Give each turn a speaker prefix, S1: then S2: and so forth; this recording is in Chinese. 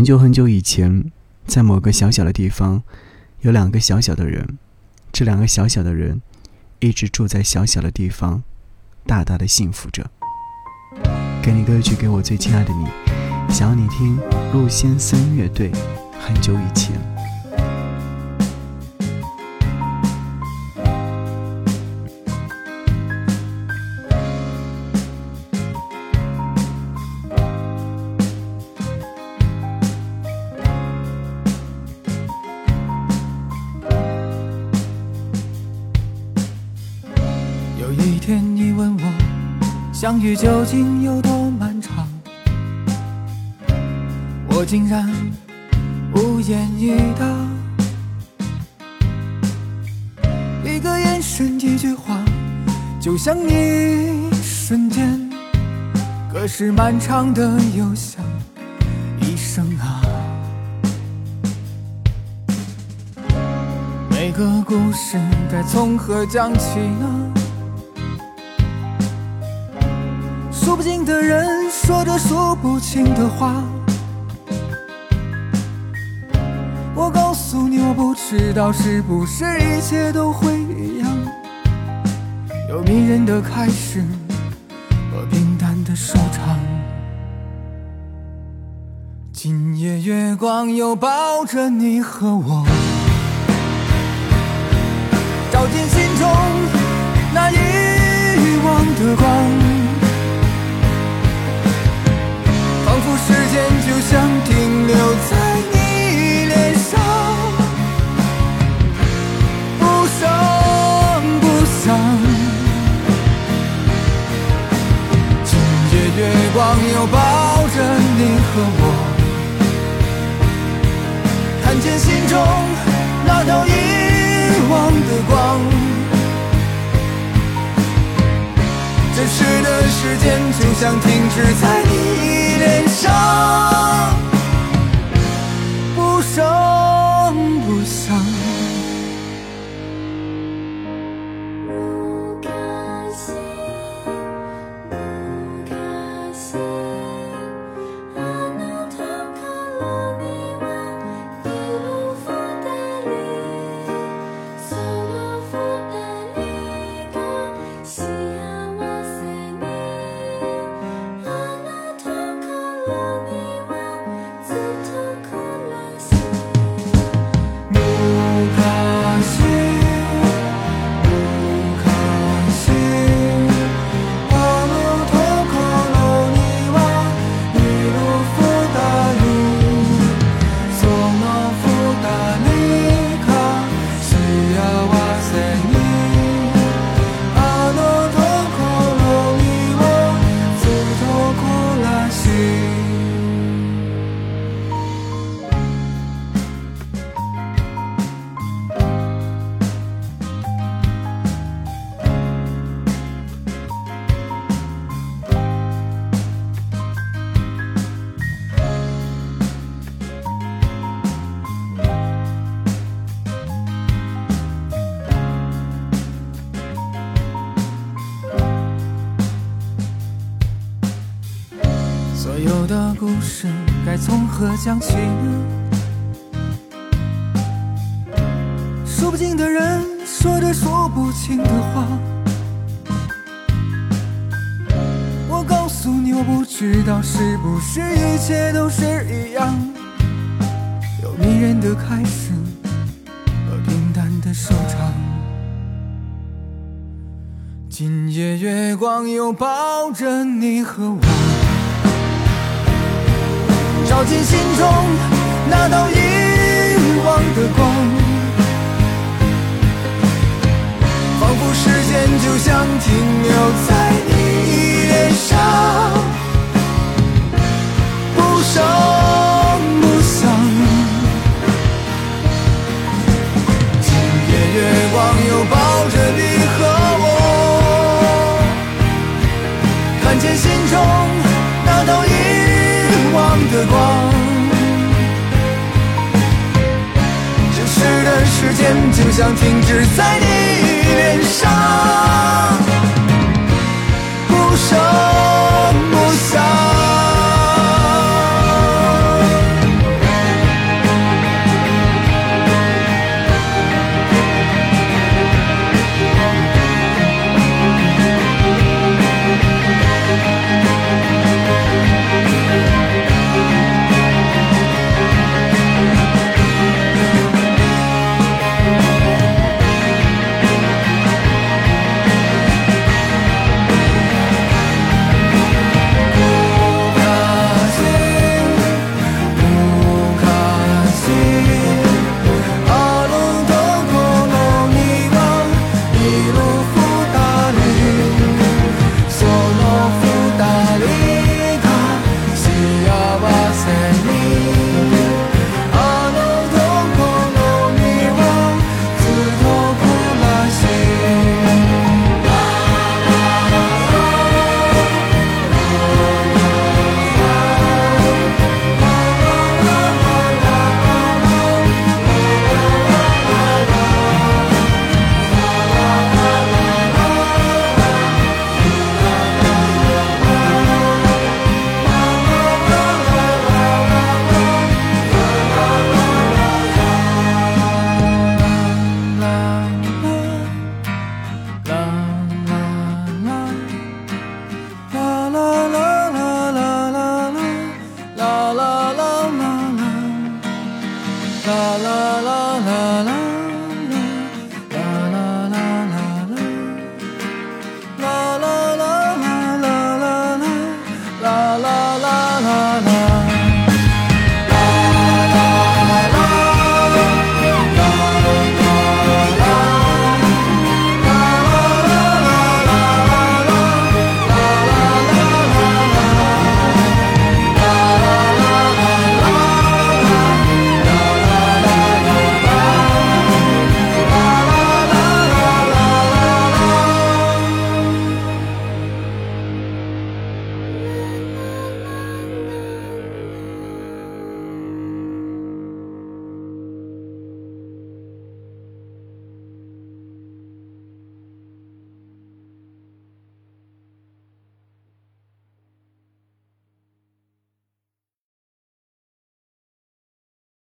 S1: 很久很久以前，在某个小小的地方，有两个小小的人。这两个小小的人，一直住在小小的地方，大大的幸福着。给你歌曲，给我最亲爱的你，想要你听鹿先森乐队。很久以前。
S2: 相遇究竟有多漫长，我竟然无言以答。一个眼神，一句话，就像一瞬间，可是漫长的又像一生啊。每个故事该从何讲起呢？数不尽的人说着数不清的话，我告诉你，我不知道是不是一切都会一样，有迷人的开始和平淡的收场。今夜月光又抱着你和我，照进月光又抱着你和我，看见心中那道遗忘的光。真实的时间就像停止在你脸上，故事该从何讲起呢？数不尽的人说着说不清的话，我告诉你，我不知道是不是一切都是一样，有迷人的开始和平淡的收场。今夜月光又抱着你和我。照进心中那道遗忘的光，仿佛时间就像停留在你脸上，时间就像停止在你脸上，